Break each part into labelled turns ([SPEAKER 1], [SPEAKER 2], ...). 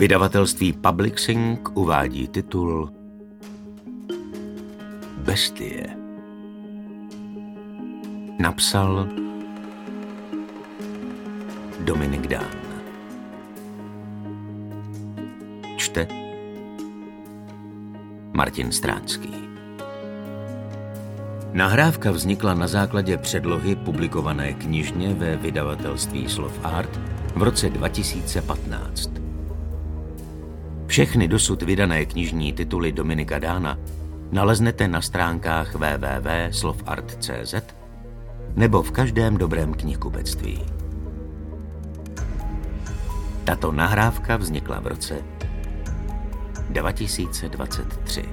[SPEAKER 1] Vydavatelství Publixing uvádí titul Bestie. Napsal Dominik Dán. Čte Martin Stránský. Nahrávka vznikla na základě předlohy publikované knižně ve vydavatelství Slov Art v roce 2015. Všechny dosud vydané knižní tituly Dominika Dána naleznete na stránkách www.slovart.cz nebo v každém dobrém knihkupectví. Tato nahrávka vznikla v roce 2023.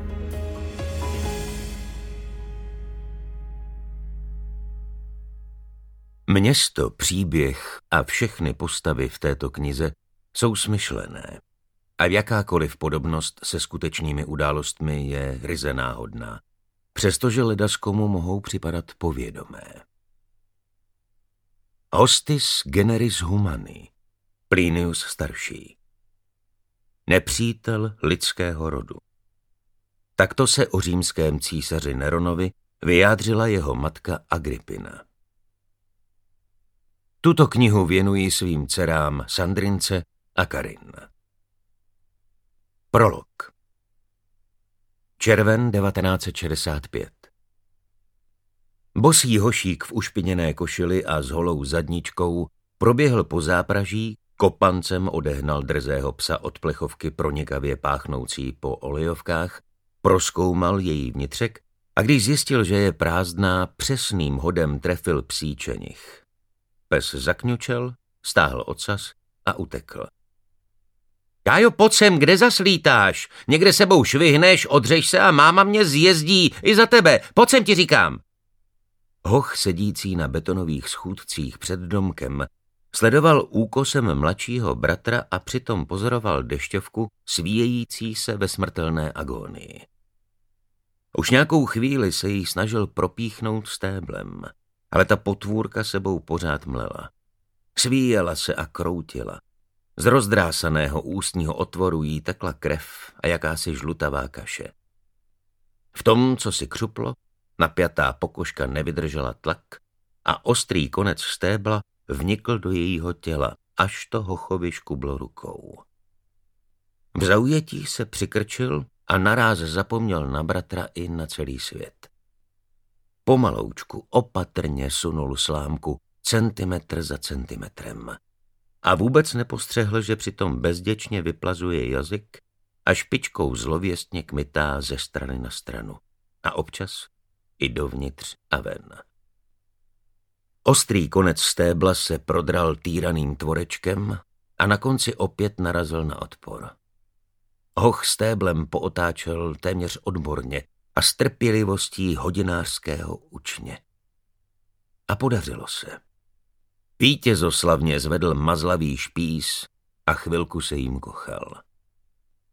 [SPEAKER 1] Město, příběh a všechny postavy v této knize jsou smyšlené a jakákoliv podobnost se skutečnými událostmi je ryze náhodná, přestože ledaskomu mohou připadat povědomé. Hostis generis humani, Plinius starší. Nepřítel lidského rodu. Takto se o římském císaři Neronovi vyjádřila jeho matka Agrippina. Tuto knihu věnují svým dcerám Sandrince a Karin. Prolog Červen 1965 Bosý hošík v ušpiněné košili a s holou zadničkou proběhl po zápraží, kopancem odehnal drzého psa od plechovky pronikavě páchnoucí po olejovkách, proskoumal její vnitřek a když zjistil, že je prázdná, přesným hodem trefil psí čenich. Pes zakňučel, stáhl ocas a utekl. Kájo, pojď sem, kde zaslítáš? Někde sebou švihneš, odřeš se a máma mě zjezdí. I za tebe. Pojď sem ti říkám. Hoch sedící na betonových schůdcích před domkem sledoval úkosem mladšího bratra a přitom pozoroval dešťovku svíjející se ve smrtelné agónii. Už nějakou chvíli se jí snažil propíchnout stéblem, ale ta potvůrka sebou pořád mlela. Svíjela se a kroutila. Z rozdrásaného ústního otvoru jí tekla krev a jakási žlutavá kaše. V tom, co si křuplo, napjatá pokožka nevydržela tlak a ostrý konec stébla vnikl do jejího těla, až to hochovi škublo rukou. V zaujetí se přikrčil a naráz zapomněl na bratra i na celý svět. Pomaloučku opatrně sunul slámku centimetr za centimetrem a vůbec nepostřehl, že přitom bezděčně vyplazuje jazyk a špičkou zlověstně kmitá ze strany na stranu a občas i dovnitř a ven. Ostrý konec stébla se prodral týraným tvorečkem a na konci opět narazil na odpor. Hoch stéblem pootáčel téměř odborně a s trpělivostí hodinářského učně. A podařilo se. Vítězoslavně zvedl mazlavý špís a chvilku se jim kochal.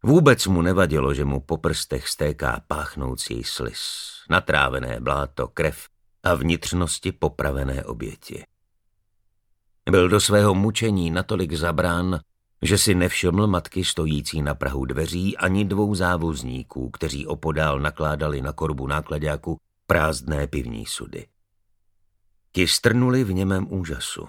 [SPEAKER 1] Vůbec mu nevadilo, že mu po prstech stéká páchnoucí slis, natrávené bláto, krev a vnitřnosti popravené oběti. Byl do svého mučení natolik zabrán, že si nevšiml matky stojící na prahu dveří ani dvou závozníků, kteří opodál nakládali na korbu nákladáku prázdné pivní sudy. Ti strnuli v němém úžasu.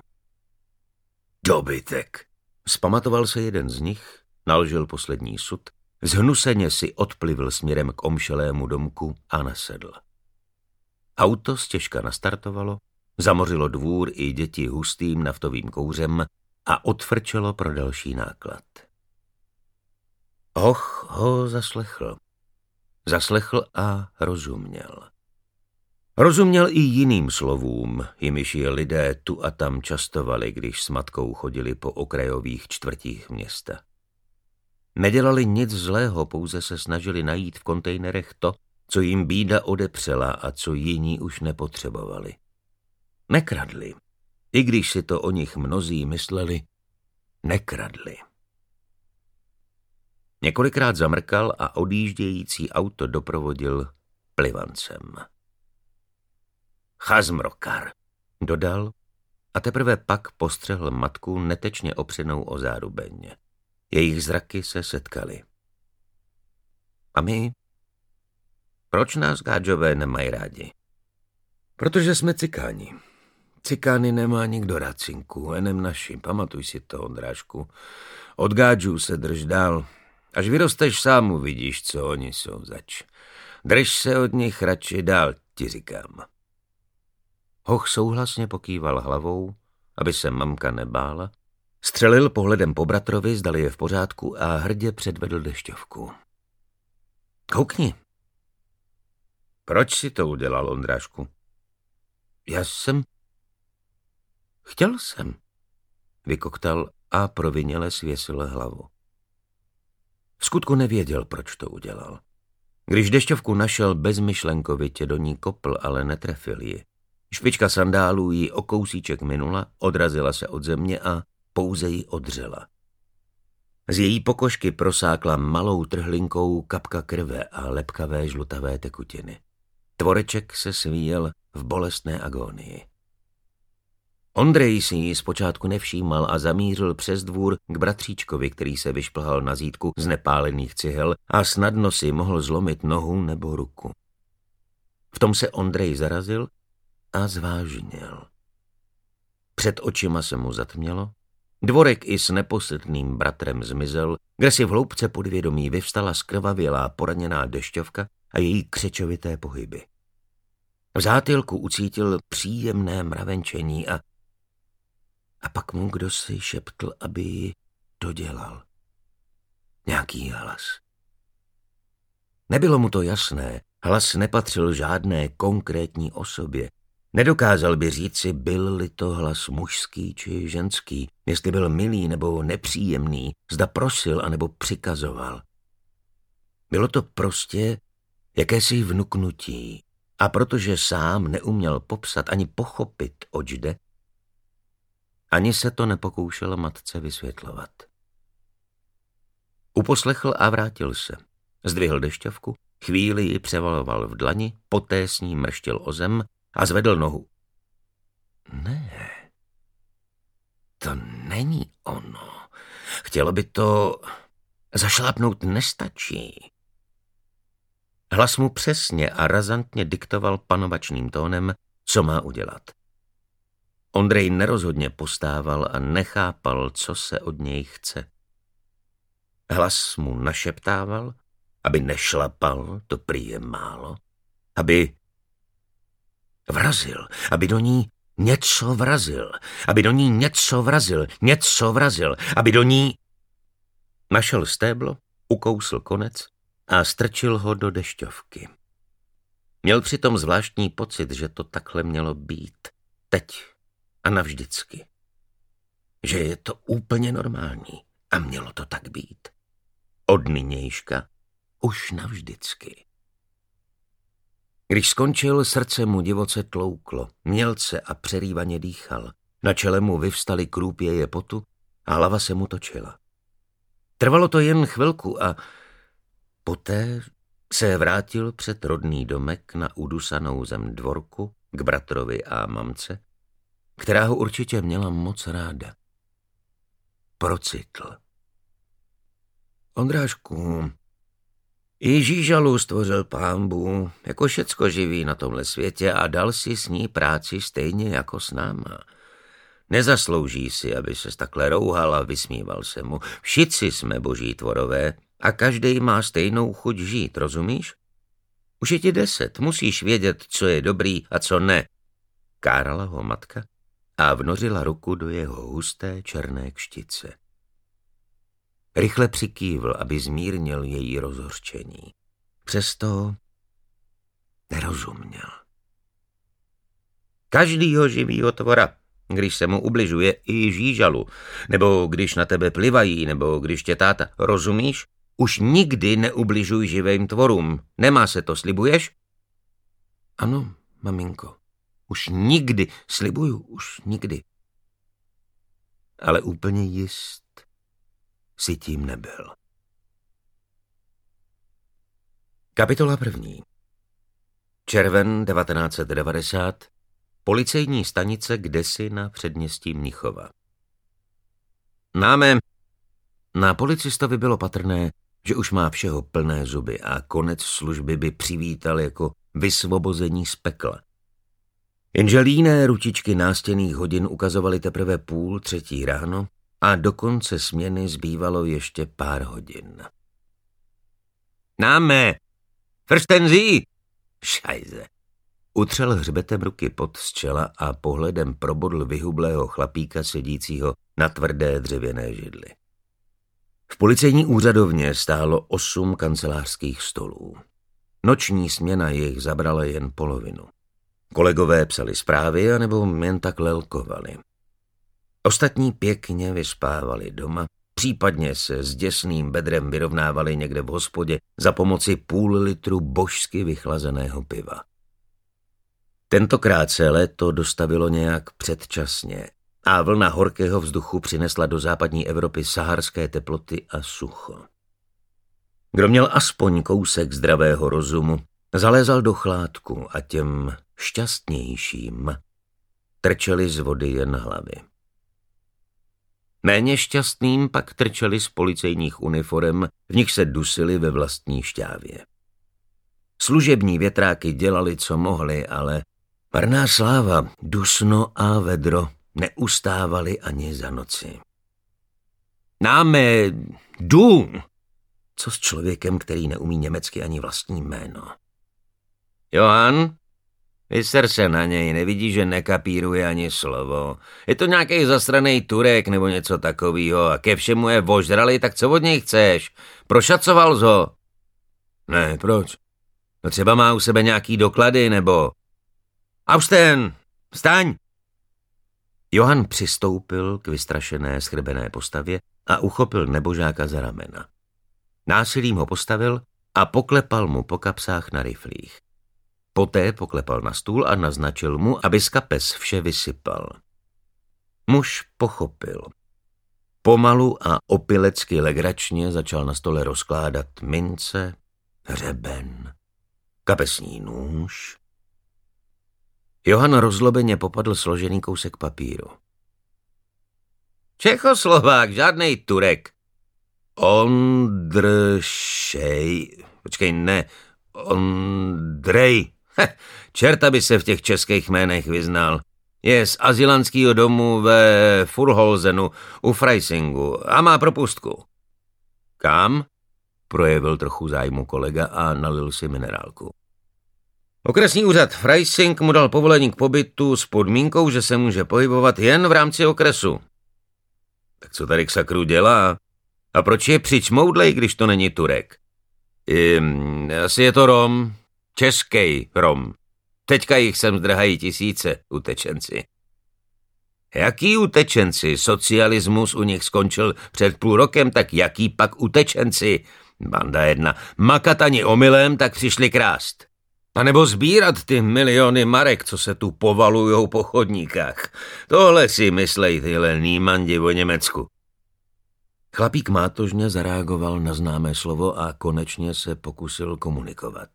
[SPEAKER 1] Dobytek! Spamatoval se jeden z nich, nalžil poslední sud, zhnuseně si odplivl směrem k omšelému domku a nasedl. Auto stěžka nastartovalo, zamořilo dvůr i děti hustým naftovým kouřem a odfrčelo pro další náklad. Hoch ho zaslechl. Zaslechl a rozuměl. Rozuměl i jiným slovům, jimiž je lidé tu a tam častovali, když s matkou chodili po okrajových čtvrtích města. Nedělali nic zlého, pouze se snažili najít v kontejnerech to, co jim bída odepřela a co jiní už nepotřebovali. Nekradli, i když si to o nich mnozí mysleli, nekradli. Několikrát zamrkal a odjíždějící auto doprovodil plivancem. Chazmrokar, dodal a teprve pak postřehl matku netečně opřenou o zárubeň. Jejich zraky se setkaly. A my? Proč nás gádžové nemají rádi? Protože jsme cikáni. Cikány nemá nikdo rád cinku, enem naši, pamatuj si to, Ondrášku. Od gádžů se drž dál. Až vyrosteš sám uvidíš, co oni jsou zač. Drž se od nich radši dál, ti říkám. Hoch souhlasně pokýval hlavou, aby se mamka nebála, střelil pohledem po bratrovi, zdali je v pořádku a hrdě předvedl dešťovku. Koukni. Proč si to udělal, Ondrášku? Já jsem... Chtěl jsem, vykoktal a proviněle svěsil hlavu. V skutku nevěděl, proč to udělal. Když dešťovku našel bezmyšlenkovitě do ní kopl, ale netrefil ji. Špička sandálů ji o kousíček minula, odrazila se od země a pouze ji odřela. Z její pokožky prosákla malou trhlinkou kapka krve a lepkavé žlutavé tekutiny. Tvoreček se svíjel v bolestné agónii. Ondrej si ji zpočátku nevšímal a zamířil přes dvůr k bratříčkovi, který se vyšplhal na zítku z nepálených cihel a snadno si mohl zlomit nohu nebo ruku. V tom se Ondrej zarazil a zvážněl. Před očima se mu zatmělo, dvorek i s neposledným bratrem zmizel, kde si v hloubce podvědomí vyvstala skrvavělá poraněná dešťovka a její křečovité pohyby. V zátilku ucítil příjemné mravenčení a a pak mu kdo si šeptl, aby ji dodělal. Nějaký hlas. Nebylo mu to jasné, hlas nepatřil žádné konkrétní osobě. Nedokázal by říci, byl-li to hlas mužský či ženský, jestli byl milý nebo nepříjemný, zda prosil anebo přikazoval. Bylo to prostě jakési vnuknutí. A protože sám neuměl popsat ani pochopit, oč jde, ani se to nepokoušel matce vysvětlovat. Uposlechl a vrátil se. Zdvihl dešťovku, chvíli ji převaloval v dlani, poté s ní mrštil o zem a zvedl nohu. Ne, to není ono. Chtělo by to... Zašlápnout nestačí. Hlas mu přesně a razantně diktoval panovačným tónem, co má udělat. Ondrej nerozhodně postával a nechápal, co se od něj chce. Hlas mu našeptával, aby nešlapal, to prý je málo, aby vrazil, aby do ní něco vrazil, aby do ní něco vrazil, něco vrazil, aby do ní... Našel stéblo, ukousl konec a strčil ho do dešťovky. Měl přitom zvláštní pocit, že to takhle mělo být. Teď a navždycky. Že je to úplně normální a mělo to tak být. Od nynějška už navždycky. Když skončil, srdce mu divoce tlouklo, mělce a přerývaně dýchal. Na čele mu vyvstaly krůpěje potu a hlava se mu točila. Trvalo to jen chvilku a poté se vrátil před rodný domek na udusanou zem dvorku k bratrovi a mamce která ho určitě měla moc ráda. Procitl. Ondrášku, Ježížalu stvořil pámbu jako všecko živý na tomhle světě a dal si s ní práci stejně jako s náma. Nezaslouží si, aby se takhle rouhal a vysmíval se mu. Všichni jsme boží tvorové a každý má stejnou chuť žít, rozumíš? Už je ti deset, musíš vědět, co je dobrý a co ne. Kárala ho matka a vnořila ruku do jeho husté černé kštice. Rychle přikývl, aby zmírnil její rozhorčení. Přesto nerozuměl. Každýho živýho tvora, když se mu ubližuje i žížalu, nebo když na tebe plivají, nebo když tě táta, rozumíš? Už nikdy neubližuj živým tvorům. Nemá se to, slibuješ? Ano, maminko. Už nikdy, slibuju, už nikdy. Ale úplně jist si tím nebyl. Kapitola první. Červen 1990. Policejní stanice kdesi na předměstí Mnichova. Máme, Na policistovi bylo patrné, že už má všeho plné zuby a konec služby by přivítal jako vysvobození z pekla. Jenže líné ručičky nástěných hodin ukazovaly teprve půl třetí ráno a do konce směny zbývalo ještě pár hodin. Náme! Frštenzí! Šajze! Utřel hřbetem ruky pod z čela a pohledem probodl vyhublého chlapíka sedícího na tvrdé dřevěné židli. V policejní úřadovně stálo osm kancelářských stolů. Noční směna jich zabrala jen polovinu. Kolegové psali zprávy anebo jen tak lelkovali. Ostatní pěkně vyspávali doma, případně se s děsným bedrem vyrovnávali někde v hospodě za pomoci půl litru božsky vychlazeného piva. Tentokrát se léto dostavilo nějak předčasně a vlna horkého vzduchu přinesla do západní Evropy saharské teploty a sucho. Kdo měl aspoň kousek zdravého rozumu, zalézal do chládku a těm šťastnějším trčeli z vody jen hlavy. Méně šťastným pak trčeli z policejních uniform, v nich se dusili ve vlastní šťávě. Služební větráky dělali, co mohli, ale Marná sláva, dusno a vedro neustávali ani za noci. Náme du! Co s člověkem, který neumí německy ani vlastní jméno? Johan? Vyser se na něj, nevidí, že nekapíruje ani slovo. Je to nějaký zastraný Turek nebo něco takového a ke všemu je vožrali, tak co od něj chceš? Prošacoval ho? Ne, proč? No třeba má u sebe nějaký doklady nebo... Austen, vstaň! Johan přistoupil k vystrašené schrbené postavě a uchopil nebožáka za ramena. Násilím ho postavil a poklepal mu po kapsách na riflích. Poté poklepal na stůl a naznačil mu, aby z kapes vše vysypal. Muž pochopil. Pomalu a opilecky legračně začal na stole rozkládat mince, hřeben, kapesní nůž, Johan rozlobeně popadl složený kousek papíru. Čechoslovák, žádnej Turek. Ondršej, počkej, ne, Ondrej. Čerta by se v těch českých jménech vyznal. Je z azylanského domu ve Furholzenu u Freisingu a má propustku. Kam? Projevil trochu zájmu kolega a nalil si minerálku. Okresní úřad Freising mu dal povolení k pobytu s podmínkou, že se může pohybovat jen v rámci okresu. Tak co tady k sakru dělá? A proč je přičmoudlej, když to není Turek? I, asi je to Rom, český Rom. Teďka jich sem zdrhají tisíce, utečenci. Jaký utečenci? Socialismus u nich skončil před půl rokem, tak jaký pak utečenci? Banda jedna. Makat ani omylem, tak přišli krást. A nebo sbírat ty miliony marek, co se tu povalujou po chodníkách. Tohle si myslej tyhle nýmandi o Německu. Chlapík mátožně zareagoval na známé slovo a konečně se pokusil komunikovat.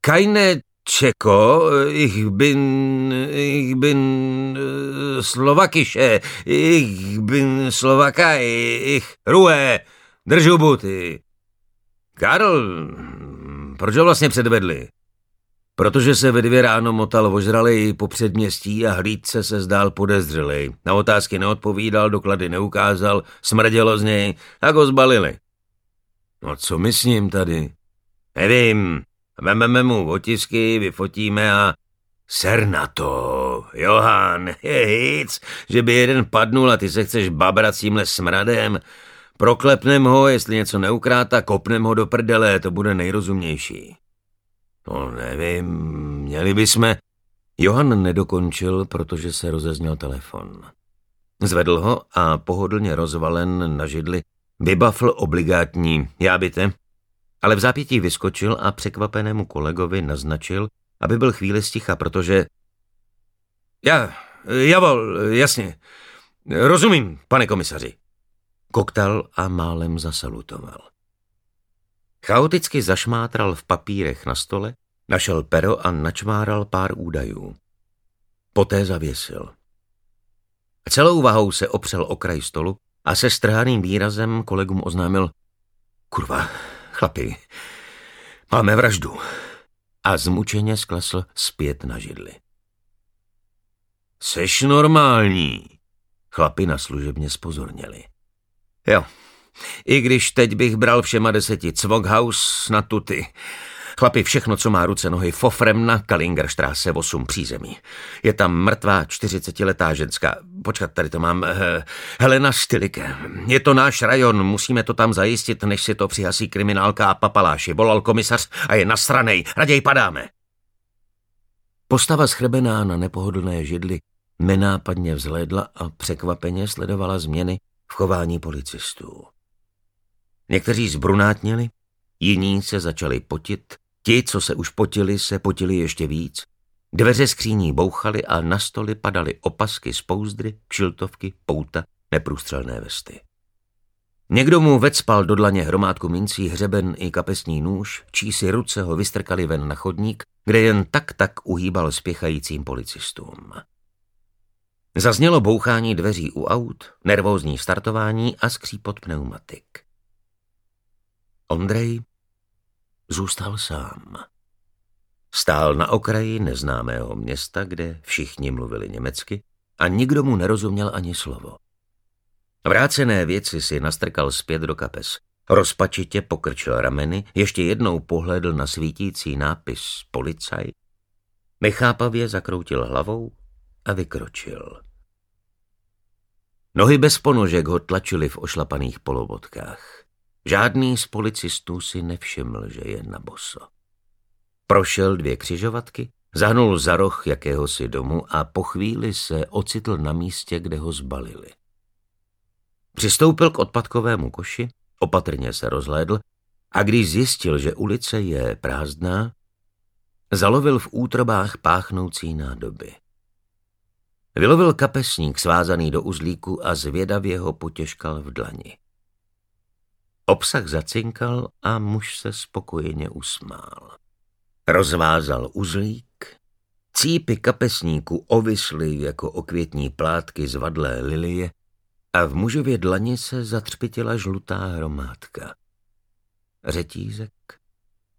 [SPEAKER 1] Kajne Čeko, ich bin, ich bin Slovakiše, ich bin Slovaka, ich Ruhe, držu buty. Karl, proč ho vlastně předvedli? Protože se ve dvě ráno motal ožralej po předměstí a hlídce se zdál podezřelej. Na otázky neodpovídal, doklady neukázal, smrdělo z něj, tak ho zbalili. No co my s ním tady? Nevím, vememe mu otisky, vyfotíme a... Ser na to, Johan, je hic, že by jeden padnul a ty se chceš babrat s tímhle smradem. Proklepnem ho, jestli něco neukráta, kopnem ho do prdele, to bude nejrozumnější. No nevím, měli bychom... Johan nedokončil, protože se rozezněl telefon. Zvedl ho a pohodlně rozvalen na židli vybafl obligátní já byte, ale v zápětí vyskočil a překvapenému kolegovi naznačil, aby byl chvíli sticha, protože... Já, javol, jasně. Rozumím, pane komisaři. Koktal a málem zasalutoval. Chaoticky zašmátral v papírech na stole, našel pero a načmáral pár údajů. Poté zavěsil. Celou vahou se opřel o kraj stolu a se strhaným výrazem kolegům oznámil Kurva, chlapi, máme vraždu. A zmučeně sklesl zpět na židli. Seš normální, chlapi na služebně spozorněli. Jo, i když teď bych bral všema deseti Cvoghaus na tuty. Chlapi, všechno, co má ruce, nohy, fofrem na Kalingerstraße 8 přízemí. Je tam mrtvá 40-letá ženská. Počkat, tady to mám. Uh, Helena Stylike. Je to náš rajon, musíme to tam zajistit, než si to přihasí kriminálka a papaláši. Volal komisař a je nasranej. Raději padáme. Postava schrebená na nepohodlné židli nenápadně vzhlédla a překvapeně sledovala změny v chování policistů. Někteří zbrunátnili, jiní se začali potit, ti, co se už potili, se potili ještě víc. Dveře skříní bouchaly a na stoly padaly opasky z pouzdry, kšiltovky, pouta, neprůstřelné vesty. Někdo mu vecpal do dlaně hromádku mincí, hřeben i kapesní nůž, čí si ruce ho vystrkali ven na chodník, kde jen tak tak uhýbal spěchajícím policistům. Zaznělo bouchání dveří u aut, nervózní startování a skřípot pneumatik. Ondrej zůstal sám. Stál na okraji neznámého města, kde všichni mluvili německy a nikdo mu nerozuměl ani slovo. Vrácené věci si nastrkal zpět do kapes. Rozpačitě pokrčil rameny, ještě jednou pohledl na svítící nápis policaj, nechápavě zakroutil hlavou a vykročil. Nohy bez ponožek ho tlačily v ošlapaných polovodkách. Žádný z policistů si nevšiml, že je na boso. Prošel dvě křižovatky, zahnul za roh jakéhosi domu a po chvíli se ocitl na místě, kde ho zbalili. Přistoupil k odpadkovému koši, opatrně se rozhlédl a když zjistil, že ulice je prázdná, zalovil v útrobách páchnoucí nádoby. Vylovil kapesník svázaný do uzlíku a zvědavě ho potěžkal v dlani. Obsah zacinkal a muž se spokojeně usmál. Rozvázal uzlík, cípy kapesníku ovisly jako okvětní plátky z vadlé lilie a v mužově dlani se zatřpitila žlutá hromádka. Řetízek,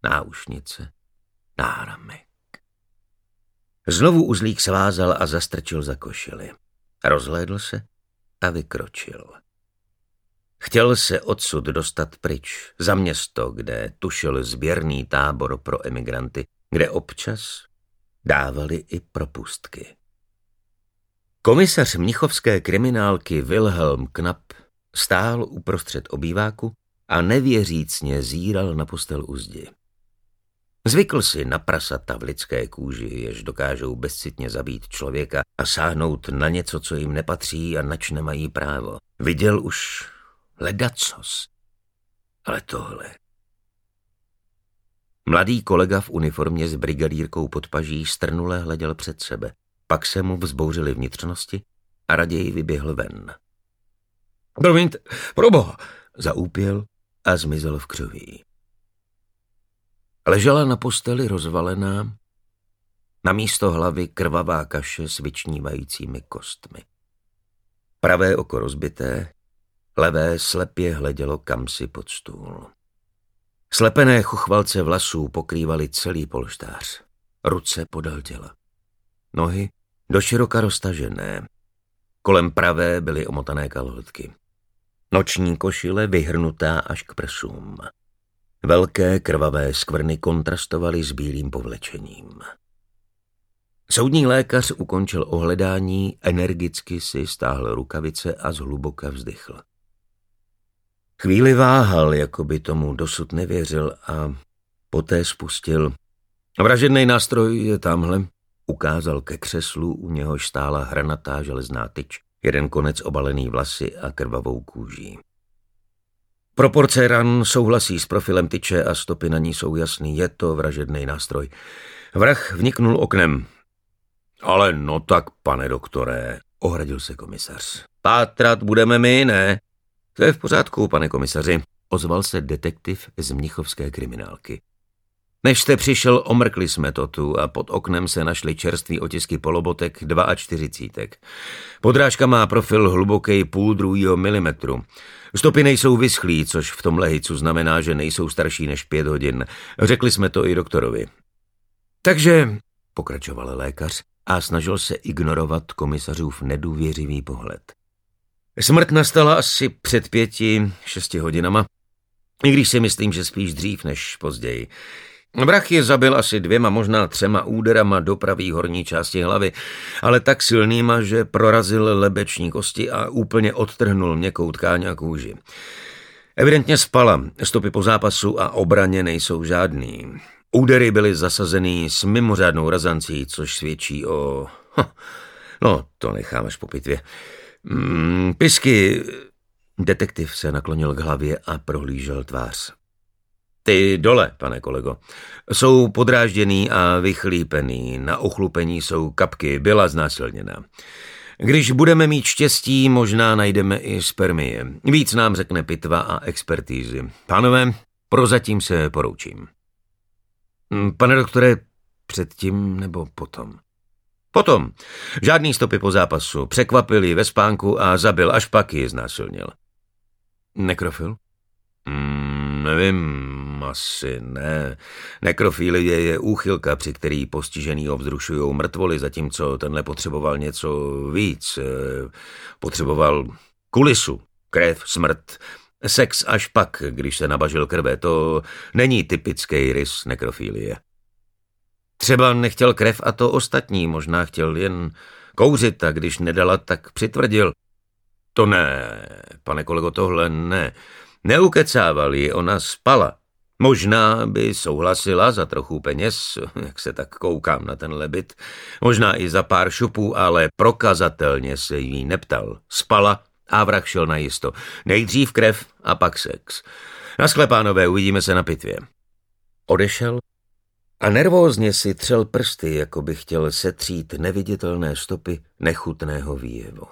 [SPEAKER 1] náušnice, náramek. Znovu uzlík svázal a zastrčil za košili. Rozhlédl se a vykročil. Chtěl se odsud dostat pryč, za město, kde tušil sběrný tábor pro emigranty, kde občas dávali i propustky. Komisař mnichovské kriminálky Wilhelm Knapp stál uprostřed obýváku a nevěřícně zíral na postel u zdi. Zvykl si na prasata v lidské kůži, jež dokážou bezcitně zabít člověka a sáhnout na něco, co jim nepatří a nač nemají právo. Viděl už ledacos. Ale tohle... Mladý kolega v uniformě s brigadírkou pod paží strnule hleděl před sebe. Pak se mu vzbouřily vnitřnosti a raději vyběhl ven. Promiňte, proboha, zaúpěl a zmizel v křoví. Ležela na posteli rozvalená, na místo hlavy krvavá kaše s vyčnívajícími kostmi. Pravé oko rozbité, levé slepě hledělo kamsi pod stůl. Slepené chuchvalce vlasů pokrývaly celý polštář. Ruce podal těla. Nohy doširoka roztažené. Kolem pravé byly omotané kalhotky. Noční košile vyhrnutá až k prsům. Velké krvavé skvrny kontrastovaly s bílým povlečením. Soudní lékař ukončil ohledání, energicky si stáhl rukavice a zhluboka vzdychl. Chvíli váhal, jako by tomu dosud nevěřil a poté spustil. Vražedný nástroj je tamhle. Ukázal ke křeslu, u něhož stála hranatá železná tyč, jeden konec obalený vlasy a krvavou kůží. Proporce ran souhlasí s profilem tyče a stopy na ní jsou jasný. Je to vražedný nástroj. Vrah vniknul oknem. Ale no tak, pane doktore, ohradil se komisař. Pátrat budeme my, ne? To je v pořádku, pane komisaři, ozval se detektiv z mnichovské kriminálky. Než jste přišel, omrkli jsme to tu a pod oknem se našly čerství otisky polobotek 42. Podrážka má profil hluboký půl druhýho milimetru. Stopy nejsou vyschlý, což v tom lehicu znamená, že nejsou starší než pět hodin. Řekli jsme to i doktorovi. Takže, pokračoval lékař a snažil se ignorovat komisařův nedůvěřivý pohled. Smrt nastala asi před pěti, šesti hodinama, i když si myslím, že spíš dřív než později. Vrah je zabil asi dvěma, možná třema úderama do pravý horní části hlavy, ale tak silnýma, že prorazil lebeční kosti a úplně odtrhnul měkkou tkáň a kůži. Evidentně spala, stopy po zápasu a obraně nejsou žádný. Údery byly zasazený s mimořádnou razancí, což svědčí o... no, to nechám až po pitvě. Mm, pisky... Detektiv se naklonil k hlavě a prohlížel tvář. Ty dole, pane kolego, jsou podrážděný a vychlípený, na ochlupení jsou kapky, byla znásilněna. Když budeme mít štěstí, možná najdeme i spermie. Víc nám řekne pitva a expertízy. Pánové, prozatím se poroučím. Hm, pane doktore, předtím nebo potom? Potom. Žádný stopy po zápasu. Překvapil ji ve spánku a zabil, až pak ji znásilnil. Nekrofil? Mm, nevím, asi ne. Nekrofilie je úchylka, při který postižený obzrušují mrtvoly, zatímco tenhle potřeboval něco víc. Eh, potřeboval kulisu, krev, smrt, sex až pak, když se nabažil krve. To není typický rys nekrofilie. Třeba nechtěl krev a to ostatní, možná chtěl jen kouřit a když nedala, tak přitvrdil. To ne, pane kolego, tohle ne. Neukecával ji, ona spala. Možná by souhlasila za trochu peněz, jak se tak koukám na ten lebit, možná i za pár šupů, ale prokazatelně se jí neptal. Spala a vrah šel na jisto. Nejdřív krev a pak sex. Na pánové, uvidíme se na pitvě. Odešel a nervózně si třel prsty, jako by chtěl setřít neviditelné stopy nechutného výjevu.